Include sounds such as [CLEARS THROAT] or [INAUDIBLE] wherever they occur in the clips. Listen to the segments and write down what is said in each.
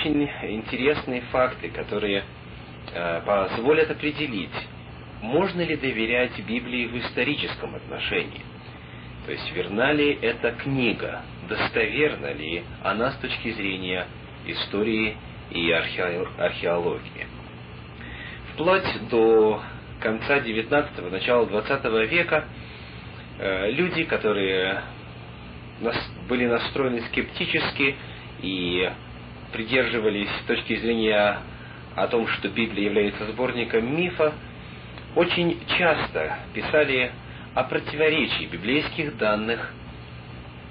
очень интересные факты, которые э, позволят определить, можно ли доверять Библии в историческом отношении. То есть, верна ли эта книга, достоверна ли она с точки зрения истории и археологии. Вплоть до конца XIX, начала XX века э, люди, которые были настроены скептически и придерживались точки зрения о том, что Библия является сборником мифа, очень часто писали о противоречии библейских данных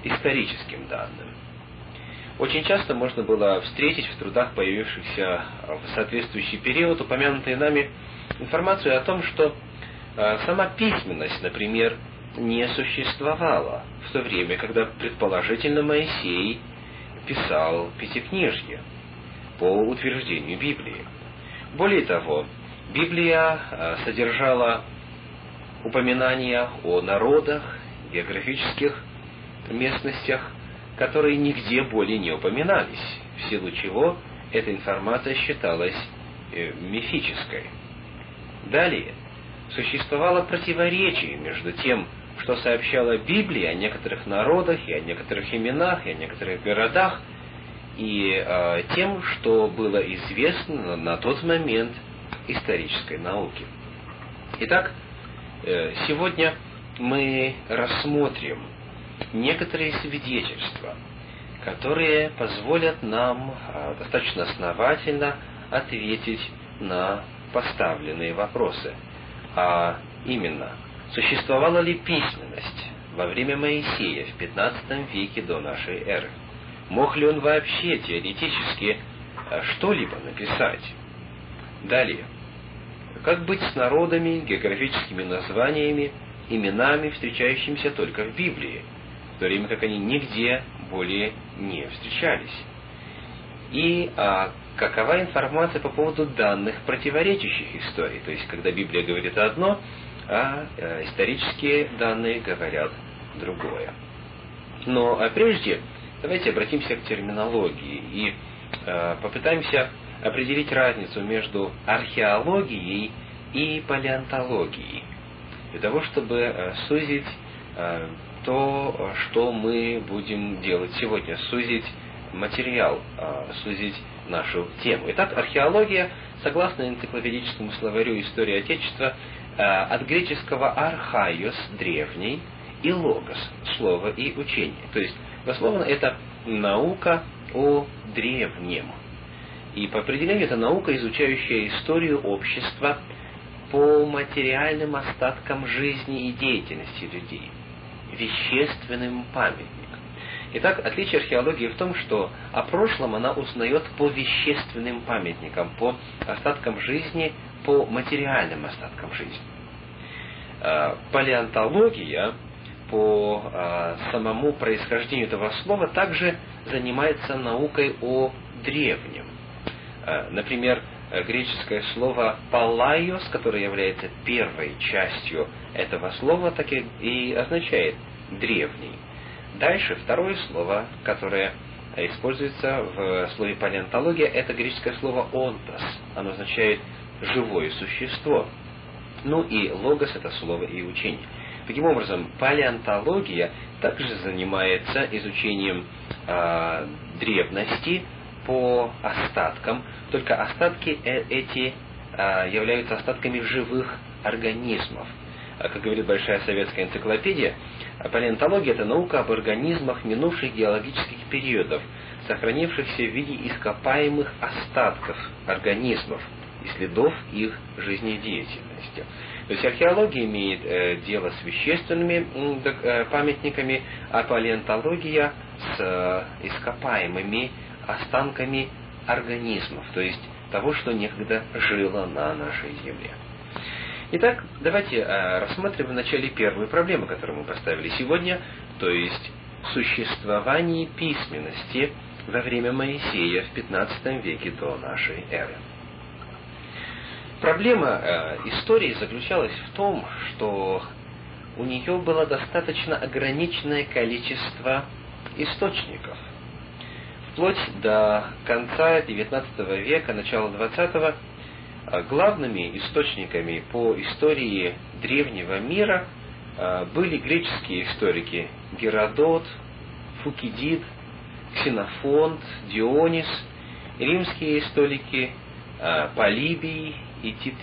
историческим данным. Очень часто можно было встретить в трудах, появившихся в соответствующий период, упомянутые нами информацию о том, что э, сама письменность, например, не существовала в то время, когда предположительно Моисей писал Пятикнижье по утверждению Библии. Более того, Библия э, содержала упоминания о народах, географических местностях, которые нигде более не упоминались, в силу чего эта информация считалась э, мифической. Далее, существовало противоречие между тем, что сообщала Библия о некоторых народах и о некоторых именах и о некоторых городах, и э, тем, что было известно на тот момент исторической науке. Итак, э, сегодня мы рассмотрим некоторые свидетельства, которые позволят нам э, достаточно основательно ответить на поставленные вопросы. А именно, Существовала ли письменность во время Моисея в 15 веке до нашей эры? Мог ли он вообще теоретически э, что-либо написать? Далее. Как быть с народами, географическими названиями, именами, встречающимися только в Библии, в то время как они нигде более не встречались? И а, какова информация по поводу данных противоречащих историй? То есть, когда Библия говорит одно, а э, исторические данные говорят другое. Но а прежде давайте обратимся к терминологии и э, попытаемся определить разницу между археологией и палеонтологией, для того, чтобы э, сузить э, то, что мы будем делать сегодня, сузить материал, э, сузить нашу тему. Итак, археология, согласно энциклопедическому словарю истории Отечества, Э, от греческого архайос – древний, и логос – слово и учение. То есть, дословно, это наука о древнем. И по определению это наука, изучающая историю общества по материальным остаткам жизни и деятельности людей, вещественным памятникам. Итак, отличие археологии в том, что о прошлом она узнает по вещественным памятникам, по остаткам жизни по материальным остаткам жизни. Э, палеонтология по э, самому происхождению этого слова также занимается наукой о древнем. Э, например, греческое слово «палайос», которое является первой частью этого слова, так и означает «древний». Дальше второе слово, которое используется в слове палеонтология, это греческое слово «онтос». Оно означает живое существо. Ну и логос это слово и учение. Таким образом, палеонтология также занимается изучением э, древности по остаткам, только остатки э эти э, являются остатками живых организмов. Как говорит Большая советская энциклопедия, палеонтология – это наука об организмах минувших геологических периодов, сохранившихся в виде ископаемых остатков организмов – и следов их жизнедеятельности. То есть археология имеет э, дело с вещественными э, памятниками, а палеонтология с э, ископаемыми останками организмов, то есть того, что некогда жило на нашей Земле. Итак, давайте э, рассмотрим вначале первую проблему, которую мы поставили сегодня, то есть существование письменности во время Моисея в 15 веке до нашей эры. Проблема э, истории заключалась в том, что у нее было достаточно ограниченное количество источников. вплоть до конца XIX века, начала XX, а, главными источниками по истории древнего мира а, были греческие историки Геродот, Фукидид, Ксенофонт, Дионис, римские историки а, Полибий и Тит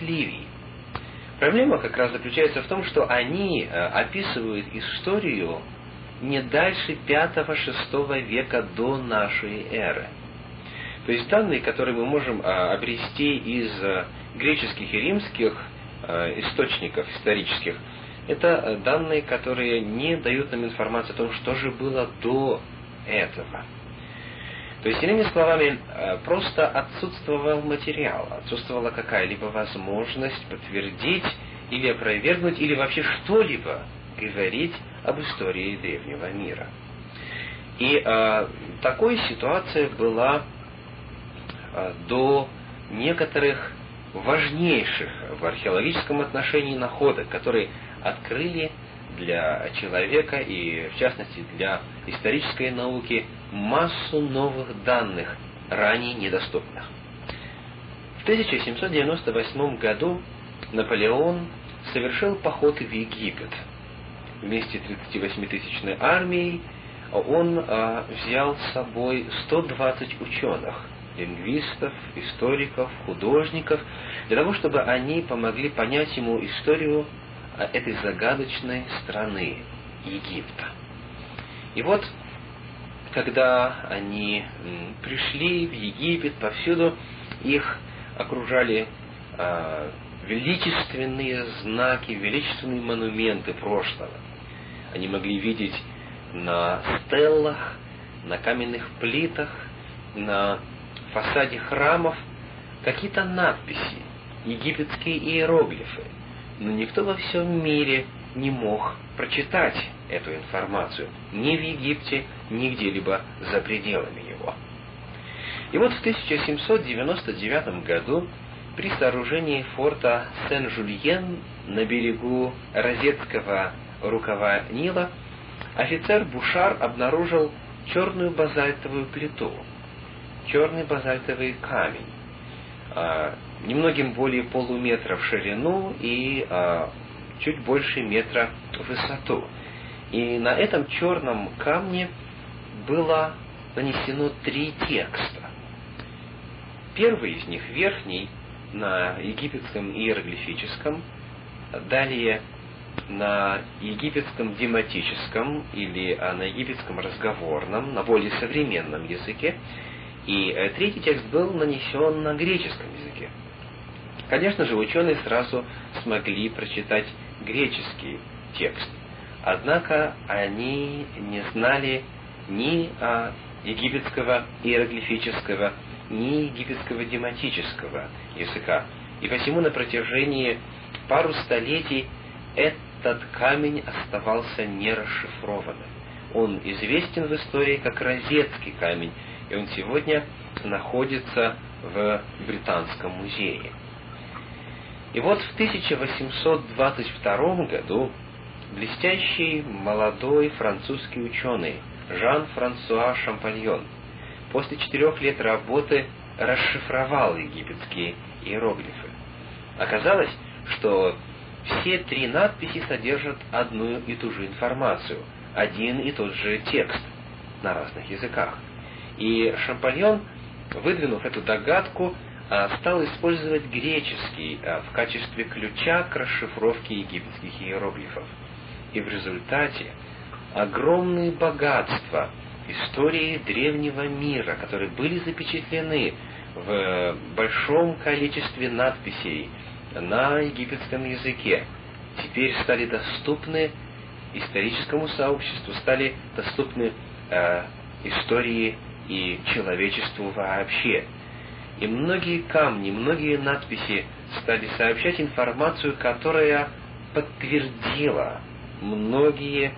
Проблема как раз заключается в том, что они описывают историю не дальше V-VI века до нашей эры. То есть данные, которые мы можем а, обрести из а, греческих и римских источников исторических, это данные, которые не дают нам информацию о том, что же было до этого. То есть, иными словами, просто отсутствовал материал, отсутствовала какая-либо возможность подтвердить или опровергнуть, или вообще что-либо говорить об истории древнего мира. И э, такой ситуация была э, до некоторых важнейших в археологическом отношении находок, которые открыли для человека и, в частности, для исторической науки массу новых данных, ранее недоступных. В 1798 году Наполеон совершил поход в Египет – вместе с 38-тысячной армией он а, взял с собой 120 ученых, лингвистов, историков, художников, для того, чтобы они помогли понять ему историю этой загадочной страны Египта. И вот, когда они пришли в Египет, повсюду их окружали а, величественные знаки, величественные монументы прошлого. Они могли видеть на стеллах, на каменных плитах, на фасаде храмов какие-то надписи, египетские иероглифы. Но никто во всем мире не мог прочитать эту информацию ни в Египте, ни где-либо за пределами его. И вот в 1799 году при сооружении форта Сен-Жульен на берегу Розетского рукава Нила офицер Бушар обнаружил черную базальтовую плиту, черный базальтовый камень, а, немногим более полуметра в ширину и а, чуть больше метра в высоту. И на этом черном камне было нанесено три текста. Первый из них, верхний, на египетском иероглифическом, далее на египетском дематическом или а, на египетском разговорном, на более современном языке, и э, третий текст был нанесен на греческом языке. Конечно же, ученые сразу смогли прочитать греческий текст, однако они не знали ни а, египетского иероглифического, ни египетского дематического языка. И посему на протяжении пару столетий этот камень оставался нерасшифрованным. Он известен в истории как Розетский камень, и он сегодня находится в Британском музее. И вот в 1822 году блестящий молодой французский ученый Жан-Франсуа Шампаньон после четырех лет работы расшифровал египетские иероглифы. Оказалось, что все три надписи содержат одну и ту же информацию, один и тот же текст на разных языках. И Шампальон, выдвинув эту догадку, стал использовать греческий а, в качестве ключа к расшифровке египетских иероглифов. И в результате огромные богатства истории древнего мира, которые были запечатлены в большом количестве надписей на египетском языке теперь стали доступны историческому сообществу, стали доступны э, истории и человечеству вообще. И многие камни, многие надписи стали сообщать информацию, которая подтвердила многие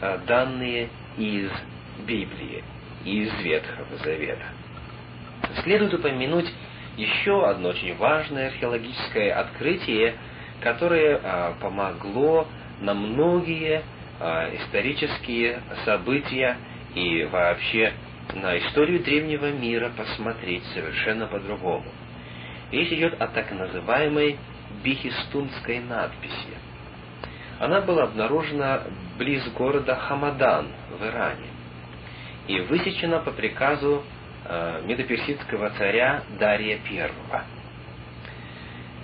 э, данные из Библии, из Ветхого Завета. Следует упомянуть еще одно очень важное археологическое открытие, которое а, помогло на многие а, исторические события и вообще на историю древнего мира посмотреть совершенно по-другому. Речь идет о так называемой бихистунской надписи. Она была обнаружена близ города Хамадан в Иране и высечена по приказу э, медоперсидского царя Дария I.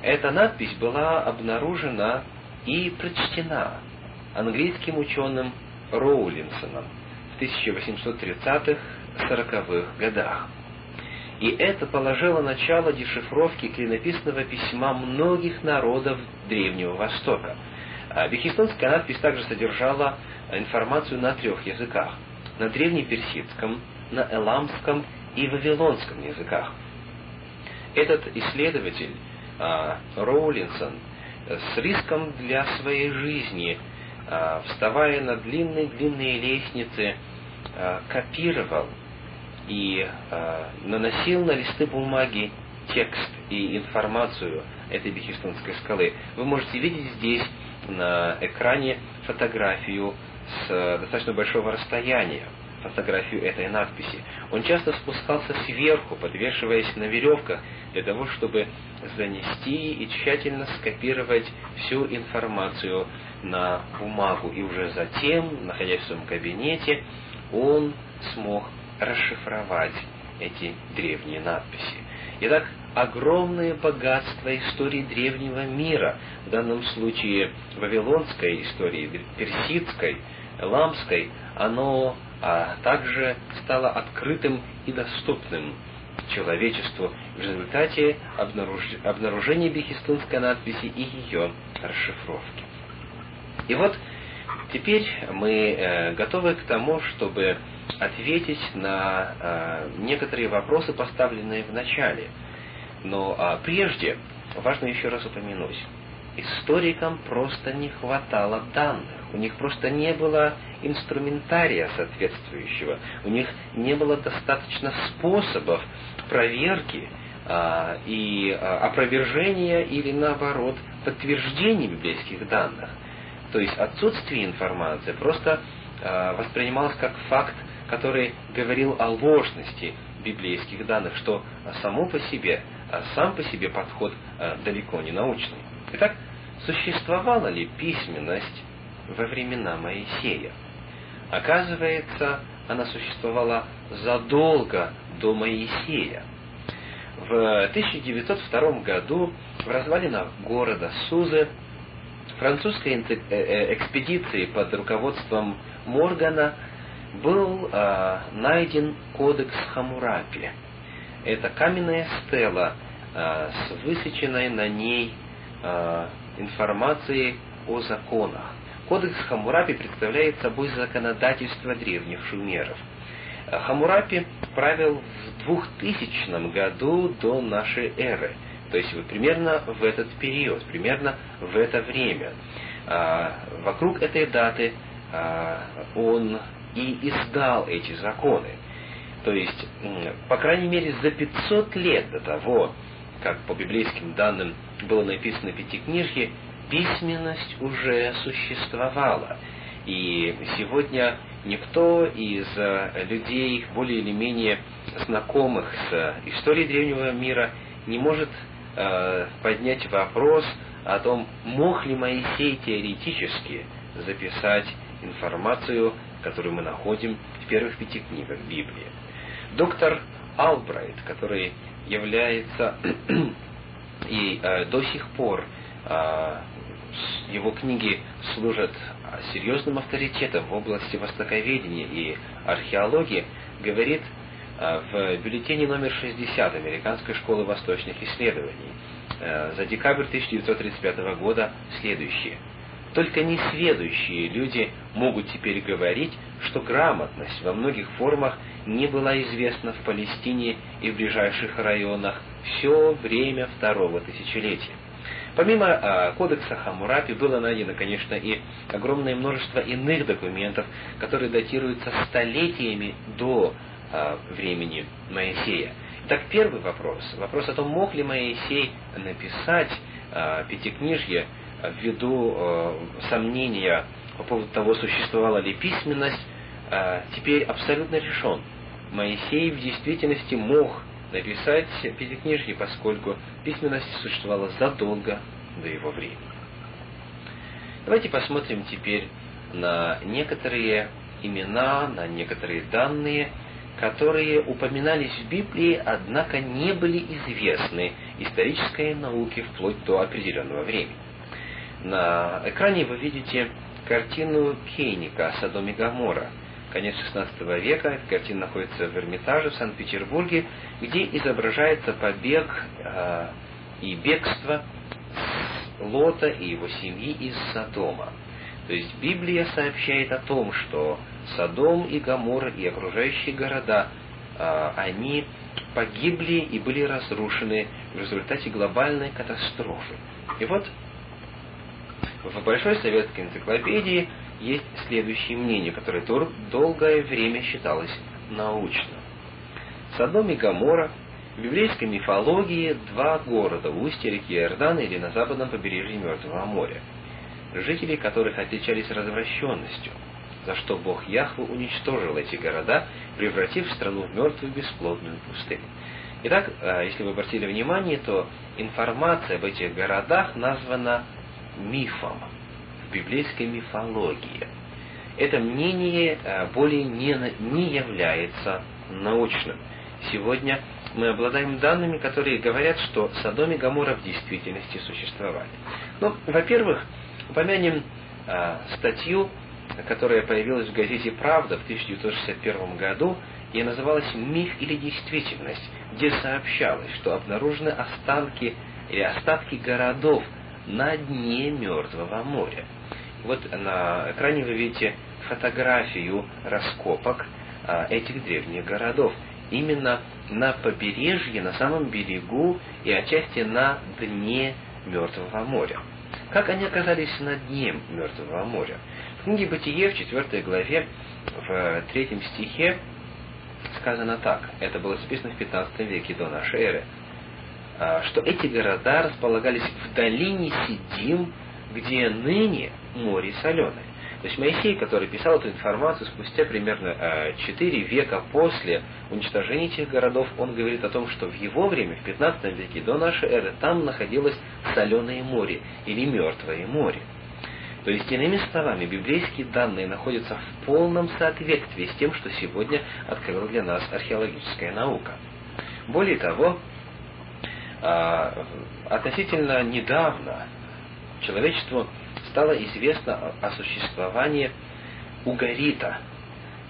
Эта надпись была обнаружена и прочтена английским ученым Роулинсоном в 1830-40-х годах. И это положило начало дешифровке клинописного письма многих народов Древнего Востока. А Бехистонская надпись также содержала информацию на трех языках. На древнеперсидском, на эламском и вавилонском языках. Этот исследователь, а, Роулинсон, с риском для своей жизни, а, вставая на длинные-длинные лестницы, копировал и наносил на листы бумаги текст и информацию этой Бехистонской скалы. Вы можете видеть здесь на экране фотографию с достаточно большого расстояния, фотографию этой надписи. Он часто спускался сверху, подвешиваясь на веревках, для того, чтобы занести и тщательно скопировать всю информацию на бумагу. И уже затем, находясь в своем кабинете, он смог расшифровать эти древние надписи. Итак, огромное богатство истории древнего мира, в данном случае вавилонской истории, персидской, ламской, оно а, также стало открытым и доступным человечеству в результате обнаруж... обнаружения бехистунской надписи и ее расшифровки. И вот теперь мы э, готовы к тому, чтобы ответить на э, некоторые вопросы, поставленные в начале – но а, прежде важно еще раз упомянуть, историкам просто не хватало данных, у них просто не было инструментария соответствующего, у них не было достаточно способов проверки а, и а, опровержения или наоборот подтверждения библейских данных. То есть отсутствие информации просто а, воспринималось как факт, который говорил о ложности библейских данных, что само по себе а сам по себе подход э, далеко не научный. Итак, существовала ли письменность во времена Моисея? Оказывается, она существовала задолго до Моисея. В 1902 году в развалинах города Сузы французской э, э, экспедиции под руководством Моргана был найден кодекс Хамурапи – это каменная стела э, с высеченной на ней э, информацией о законах. Кодекс Хамурапи представляет собой законодательство древних шумеров. Э, Хамурапи правил в 2000 году до нашей эры, то есть вот примерно в этот период, примерно в это время. Вокруг этой даты он и издал эти законы. То есть, по крайней мере, за 500 лет до того, как по библейским данным было написано Пятикнижье, письменность уже существовала. И сегодня никто из э, людей, более или менее знакомых с историей древнего мира, не может э, поднять вопрос о том, мог ли Моисей теоретически записать информацию, которую мы находим в первых пяти книгах Библии. Доктор Албрайт, который является [CLEARS THROAT] и э, до сих пор э, его книги служат серьезным авторитетом в области востоковедения и археологии, говорит в бюллетене номер 60 Американской школы восточных исследований э, за декабрь 1935 года следующее. Только несведущие люди могут теперь говорить, что грамотность во многих формах не была известна в Палестине и в ближайших районах все время второго тысячелетия. Помимо а, кодекса Хамурапи было найдено, конечно, и огромное множество иных документов, которые датируются столетиями до времени Моисея. Итак, первый вопрос. Вопрос о том, мог ли Моисей написать а, Пятикнижье ввиду а, сомнения по поводу того, существовала ли письменность, теперь абсолютно решен. Моисей в действительности мог написать Пятикнижье, поскольку письменность существовала задолго до его времени. Давайте посмотрим теперь на некоторые имена, на некоторые данные, которые упоминались в Библии, однако не были известны исторической науке вплоть до определенного времени. На экране вы видите картину Кейника «Содом и Гамора», конец XVI века. Картина находится в Эрмитаже в Санкт-Петербурге, где изображается побег э, и бегство Лота и его семьи из Содома. То есть Библия сообщает о том, что Содом и Гамора и окружающие города, э, они погибли и были разрушены в результате глобальной катастрофы. И вот в Большой советской энциклопедии есть следующее мнение, которое долгое время считалось научным. Содом и Гамора в библейской мифологии два города в устье реки Иордан или на западном побережье Мертвого моря, жители которых отличались развращенностью, за что Бог Яхву уничтожил эти города, превратив страну в мертвую бесплодную пустыню. Итак, э, если вы обратили внимание, то информация об этих городах названа мифом в библейской мифологии. Это мнение э, более не, не является научным. Сегодня мы обладаем данными, которые говорят, что Содом и Гамора в действительности существовали. Ну, во-первых, упомянем э, статью, которая появилась в газете «Правда» в 1961 году, и называлась «Миф или действительность», где сообщалось, что обнаружены останки или остатки городов на дне Мертвого моря. Вот на экране вы видите фотографию раскопок а, этих древних городов. Именно на побережье, на самом берегу и отчасти на дне Мертвого моря. Как они оказались на дне Мертвого моря? Книге Бытие в 4 главе, в третьем стихе сказано так. Это было записано в 15 веке до нашей эры. А, что эти города располагались в долине Сидим, где ныне море соленое. То есть Моисей, который писал эту информацию спустя примерно а, четыре века после уничтожения этих городов, он говорит о том, что в его время, в 15 веке до нашей эры, там находилось соленое море или мертвое море. То есть, иными словами, библейские данные находятся в полном соответствии с тем, что сегодня открыла для нас археологическая наука. Более того, а, относительно недавно человечеству стало известно о существовании угарита.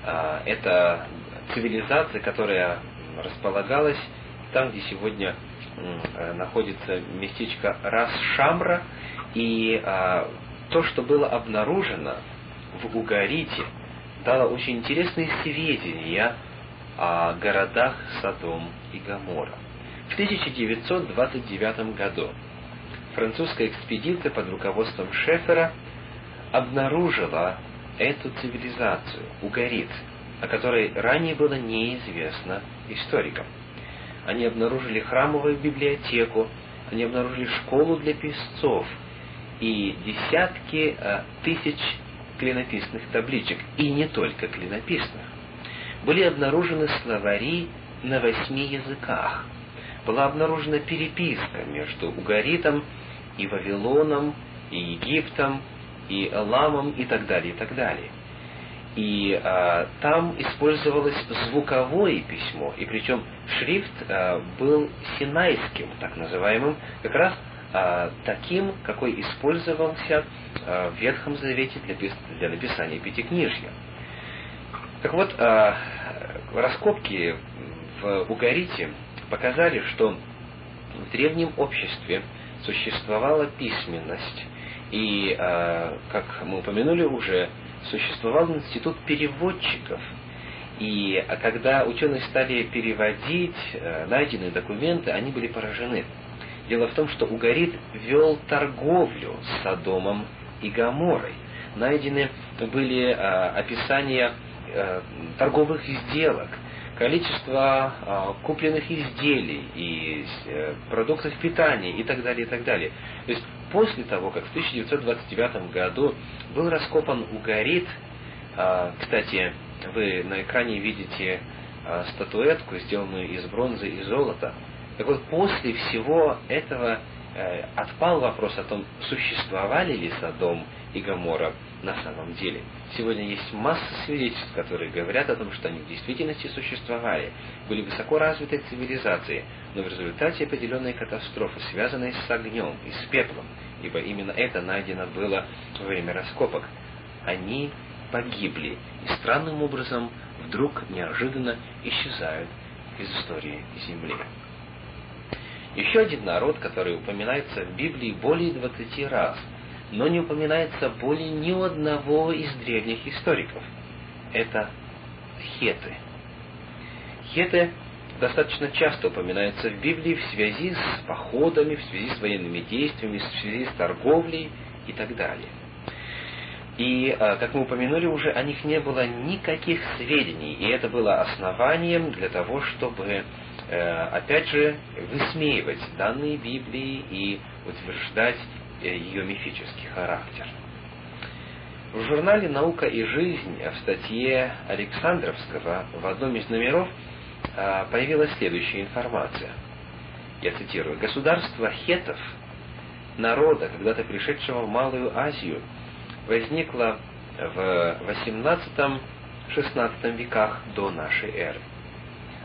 А, это цивилизация, которая располагалась там, где сегодня находится местечко Рас-Шамра, и а, то, что было обнаружено в Угарите, дало очень интересные сведения о городах Содом и Гамора. В 1929 году французская экспедиция под руководством Шефера обнаружила эту цивилизацию, Угарит, о которой ранее было неизвестно историкам. Они обнаружили храмовую библиотеку, они обнаружили школу для песцов и десятки э, тысяч клинописных табличек, и не только клинописных. Были обнаружены словари на восьми языках – была обнаружена переписка между Угаритом и Вавилоном, и Египтом, и Эламом, и так далее, и так далее. И а, там использовалось звуковое письмо, и причем шрифт а, был синайским, так называемым, как раз таким, какой использовался а, в Ветхом Завете для, для написания Пятикнижья. Так вот, а, раскопки в Угарите показали, что в древнем обществе существовала письменность, и, э, как мы упомянули уже, существовал институт переводчиков. И когда ученые стали переводить э, найденные документы, они были поражены. Дело в том, что Угарит вел торговлю с Содомом и Гаморой. Найдены были э, описания э, торговых сделок, количество а, купленных изделий и э, продуктов питания и так далее, и так далее. То есть после того, как в 1929 году был раскопан угорит, а, кстати, вы на экране видите а, статуэтку, сделанную из бронзы и золота. Так вот, после всего этого э, отпал вопрос о том, существовали ли Содом и Гоморра на самом деле. Сегодня есть масса свидетельств, которые говорят о том, что они в действительности существовали, были высоко развитой цивилизации, но в результате определенной катастрофы, связанной с огнем и с пеплом, ибо именно это найдено было во время раскопок, они погибли и странным образом вдруг неожиданно исчезают из истории Земли. Еще один народ, который упоминается в Библии более 20 раз – но не упоминается более ни у одного из древних историков. Это хеты. Хеты достаточно часто упоминаются в Библии в связи с походами, в связи с военными действиями, в связи с торговлей и так далее. И, а, как мы упомянули уже, о них не было никаких сведений, и это было основанием для того, чтобы, опять же, высмеивать данные Библии и утверждать ее мифический характер. В журнале «Наука и жизнь» в статье Александровского в одном из номеров а, появилась следующая информация. Я цитирую. «Государство хетов, народа, когда-то пришедшего в Малую Азию, возникло в 18-16 веках до нашей эры.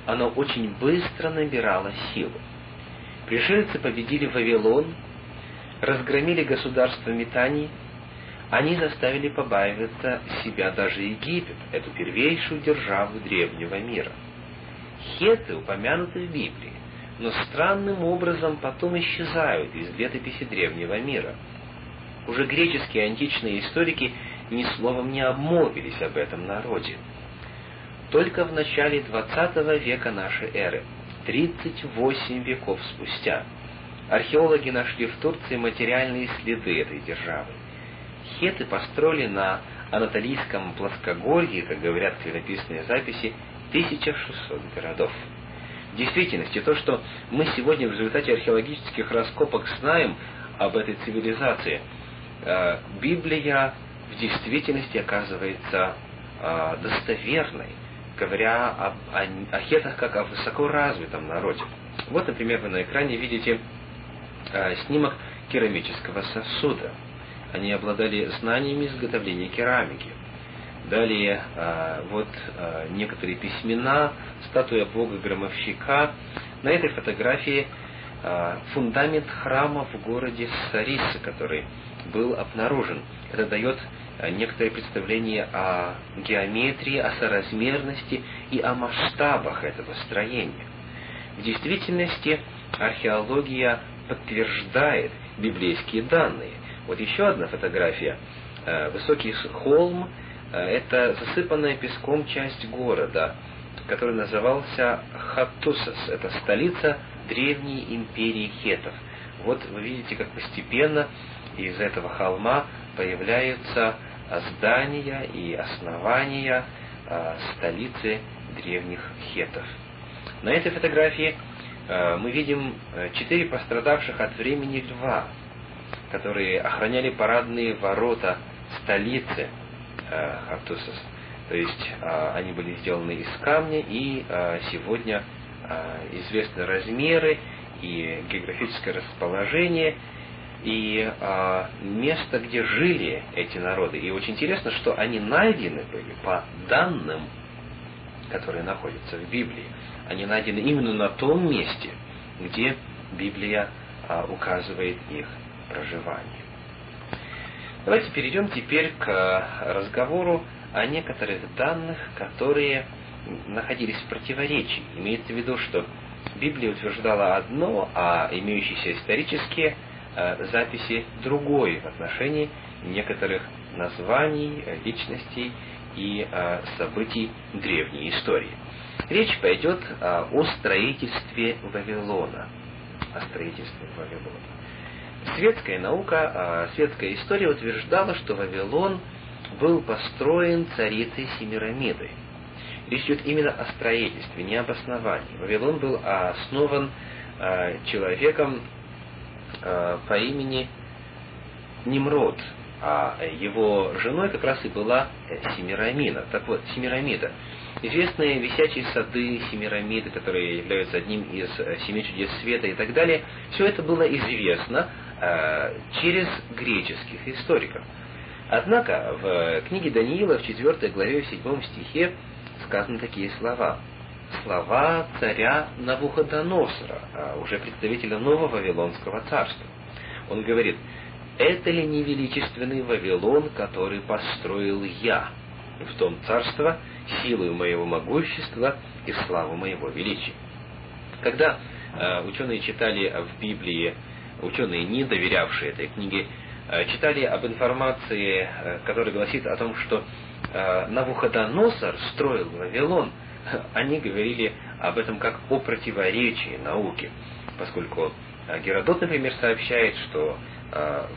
Оно очень быстро набирало силу. Пришельцы победили Вавилон разгромили государство Метании, они заставили побаиваться себя даже Египет, эту первейшую державу древнего мира. Хеты упомянуты в Библии, но странным образом потом исчезают из летописи древнего мира. Уже греческие античные историки ни словом не обмолвились об этом народе. Только в начале XX века нашей эры, 38 веков спустя, археологи нашли в Турции материальные следы этой державы. Хеты построили на Анатолийском плоскогорье, как говорят клинописные записи, 1600 городов. В действительности, то, что мы сегодня в результате археологических раскопок знаем об этой цивилизации, э, Библия в действительности оказывается э, достоверной, говоря об, о, о хетах как о высоко развитом народе. Вот, например, вы на экране видите Э, снимок керамического сосуда. Они обладали знаниями изготовления керамики. Далее э, вот э, некоторые письмена, статуя бога-громовщика. На этой фотографии фундамент храма в городе Сариса, который был обнаружен. Это дает некоторое представление о геометрии, о соразмерности и о масштабах этого строения. В действительности археология подтверждает библейские данные. Вот еще одна фотография. Э, высокий холм э, – это засыпанная песком часть города, который назывался Хаттусас. Это столица древней империи хетов. Вот вы видите, как постепенно из этого холма появляются здания и основания э, столицы древних хетов. На этой фотографии Э, мы видим э, четыре пострадавших от времени льва, которые охраняли парадные ворота столицы э, Хартусас. То есть они были сделаны из камня, и сегодня известны размеры и географическое расположение, и место, где жили эти народы. И очень интересно, что они найдены были по данным, которые находятся в Библии они найдены именно на том месте, где Библия а, указывает их проживание. Давайте перейдем теперь к разговору о некоторых данных, которые находились в противоречии. Имеется в виду, что Библия утверждала одно, а имеющиеся исторические э, записи другое в отношении некоторых названий, личностей и э, событий древней истории. Речь пойдет о строительстве Вавилона. О строительстве Вавилона. Светская наука, светская история утверждала, что Вавилон был построен царицей Семирамидой. Речь идет именно о строительстве, не об основании. Вавилон был основан а, человеком по имени Немрод, а его женой как раз и была Семирамида. Так вот, Семирамида. известные висячие сады Семирамиды, которые являются одним из э, семи чудес света и так далее, все это было известно э, через греческих историков. Однако в книге Даниила в 4 главе в 7 стихе сказаны такие слова. Слова царя Навуходоносора, а уже представителя нового Вавилонского царства. Он говорит, «Это ли не величественный Вавилон, который построил я в дом царства силою моего могущества и славу моего величия?» Когда э, ученые читали в Библии, ученые, не доверявшие этой книге, Э, читали об информации, э, которая гласит о том, что э, Навуходоносор строил Вавилон, они говорили об этом как о противоречии науки, поскольку Геродот, например, сообщает, что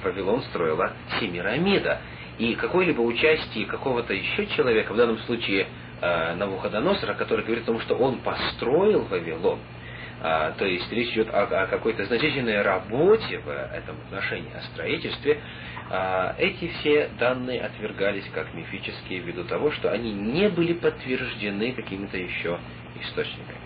Вавилон строила Семирамида, и какое-либо участие какого-то еще человека, в данном случае Навуходоносора, который говорит о том, что он построил Вавилон, а, то есть речь идет о, о какой-то значительной работе в этом отношении, о строительстве, а, эти все данные отвергались как мифические ввиду того, что они не были подтверждены какими-то еще источниками.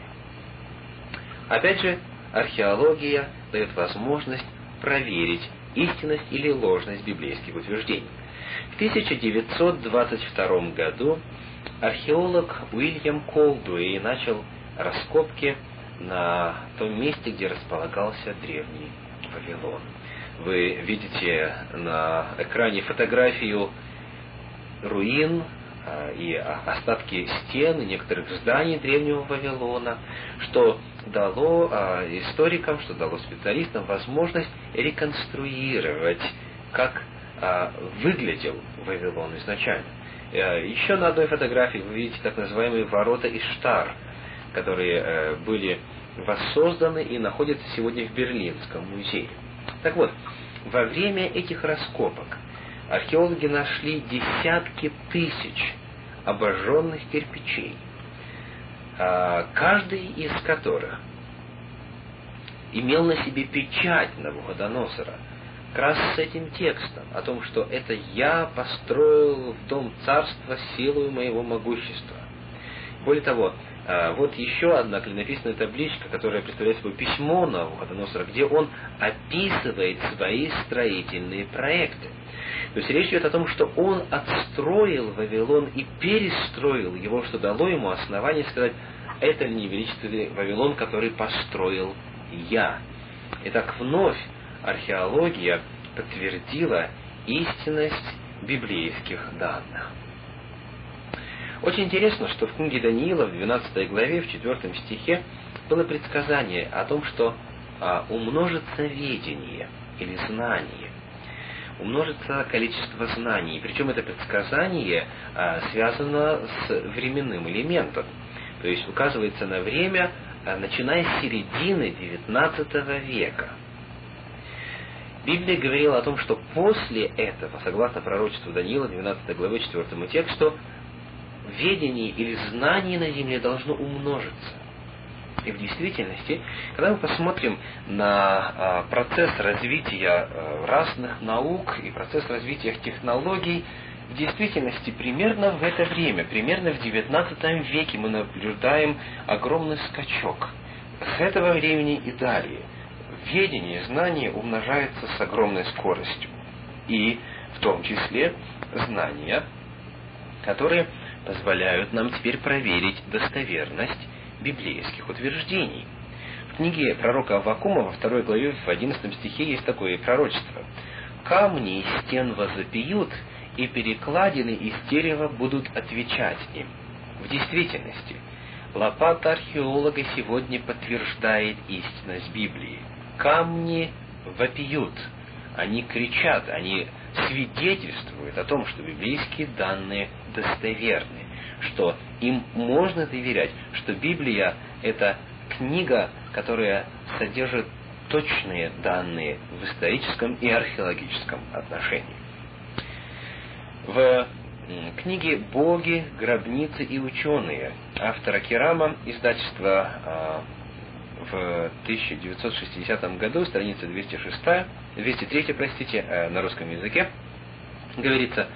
Опять же, археология дает возможность проверить истинность или ложность библейских утверждений. В 1922 году археолог Уильям Колдуэй начал раскопки на том месте, где располагался древний Вавилон. Вы видите на экране фотографию руин а, и остатки стен и некоторых зданий древнего Вавилона, что дало а, историкам, что дало специалистам возможность реконструировать, как а, выглядел Вавилон изначально. Еще на одной фотографии вы видите так называемые ворота Иштар – которые э, были воссозданы и находятся сегодня в Берлинском музее. Так вот, во время этих раскопок археологи нашли десятки тысяч обожженных кирпичей, а, каждый из которых имел на себе печать Навуходоносора, как раз с этим текстом о том, что это я построил в дом царства силою моего могущества. Более того, вот еще одна клинописная табличка, которая представляет собой письмо Навуходоносора, где он описывает свои строительные проекты. То есть речь идет о том, что он отстроил Вавилон и перестроил его, что дало ему основание сказать, это не величественный Вавилон, который построил я. Итак, вновь археология подтвердила истинность библейских данных. Очень интересно, что в книге Даниила в 12 главе, в 4 стихе, было предсказание о том, что а, умножится ведение или знание. Умножится количество знаний. Причем это предсказание а, связано с временным элементом. То есть указывается на время, а, начиная с середины XIX века. Библия говорила о том, что после этого, согласно пророчеству Даниила, 12 главы, 4 тексту, ведение или знание на Земле должно умножиться. И в действительности, когда мы посмотрим на а, процесс развития а, разных наук и процесс развития технологий, в действительности примерно в это время, примерно в XIX веке мы наблюдаем огромный скачок. С этого времени и далее ведение, знание умножается с огромной скоростью. И в том числе знания, которые позволяют нам теперь проверить достоверность библейских утверждений. В книге пророка Авакума во второй главе в одиннадцатом стихе есть такое пророчество. «Камни из стен возопьют, и перекладины из дерева будут отвечать им». В действительности, лопата археолога сегодня подтверждает истинность Библии. Камни вопиют, они кричат, они свидетельствуют о том, что библейские данные достоверны, что им можно доверять, что Библия – это книга, которая содержит точные данные в историческом и археологическом отношении. В книге «Боги, гробницы и ученые» автора Керама, издательства в 1960 году, страница 206, 203, простите, э, на русском языке, говорится,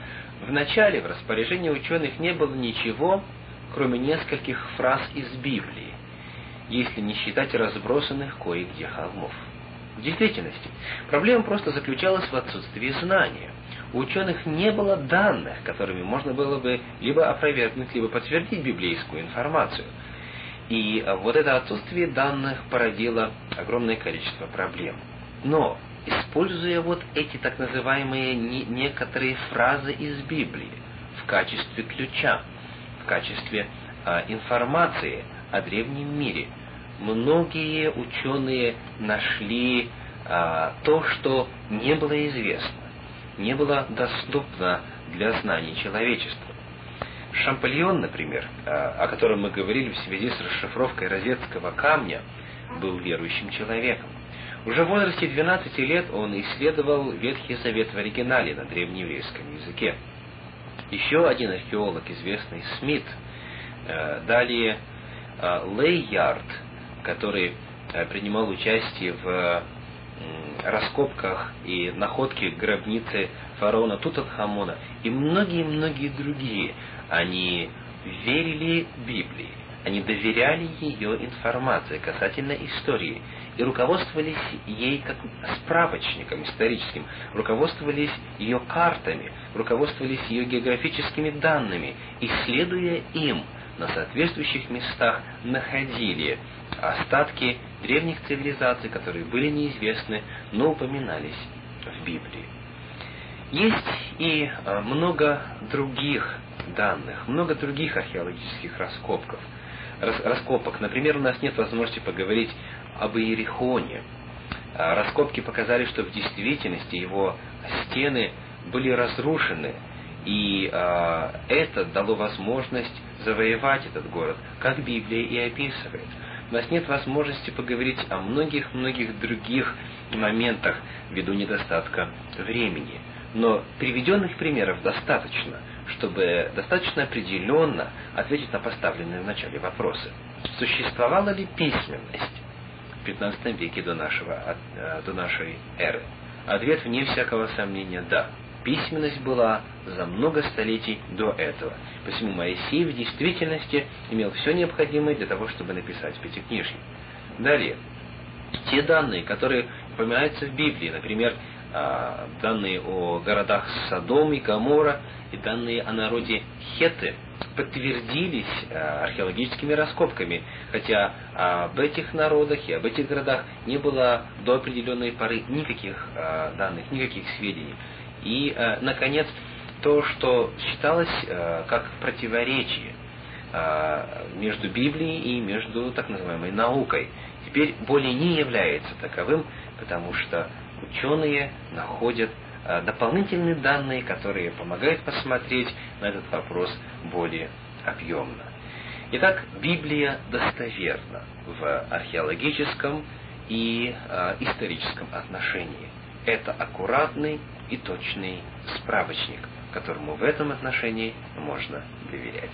в начале в распоряжении ученых не было ничего, кроме нескольких фраз из Библии, если не считать разбросанных кое-где холмов. В действительности, проблема просто заключалась в отсутствии знания. У ученых не было данных, которыми можно было бы либо опровергнуть, либо подтвердить библейскую информацию. И вот это отсутствие данных породило огромное количество проблем. Но, используя вот эти так называемые некоторые фразы из Библии в качестве ключа, в качестве э, информации о древнем мире, многие ученые нашли а, то, что не было известно, не было доступно для знаний человечества. Шампальон, например, а, о котором мы говорили в связи с расшифровкой розетского камня, был верующим человеком. Уже в возрасте 12 лет он исследовал Ветхий Завет в оригинале на древнееврейском языке. Еще один археолог, известный Смит, э, далее э, Лейярд, который э, принимал участие в раскопках и находке гробницы фараона Тутанхамона и многие-многие другие, они верили Библии, они доверяли ее информации касательно истории и руководствовались ей как справочником историческим, руководствовались ее картами, руководствовались ее географическими данными, исследуя им на соответствующих местах находили остатки древних цивилизаций, которые были неизвестны, но упоминались в Библии. Есть и а, много других данных, много других археологических раскопков. раскопок. Например, у нас нет возможности поговорить об Иерихоне. А, раскопки показали, что в действительности его стены были разрушены, и э, это дало возможность завоевать этот город, как Библия и описывает у нас нет возможности поговорить о многих-многих других моментах ввиду недостатка времени. Но приведенных примеров достаточно, чтобы достаточно определенно ответить на поставленные в начале вопросы. Существовала ли письменность в 15 веке до, нашего, э, до нашей эры? Ответ, вне всякого сомнения, да письменность была за много столетий до этого. Посему Моисей в действительности имел все необходимое для того, чтобы написать Пятикнижье. Далее. Те данные, которые упоминаются в Библии, например, а, данные о городах Содом и Гамора и данные о народе Хеты, подтвердились а, археологическими раскопками, хотя об этих народах и об этих городах не было до определенной поры никаких а, данных, никаких сведений. И, наконец, то, что считалось как противоречие между Библией и между так называемой наукой, теперь более не является таковым, потому что ученые находят дополнительные данные, которые помогают посмотреть на этот вопрос более объемно. Итак, Библия достоверна в археологическом и э, историческом отношении. Это аккуратный и точный справочник, которому в этом отношении можно доверять.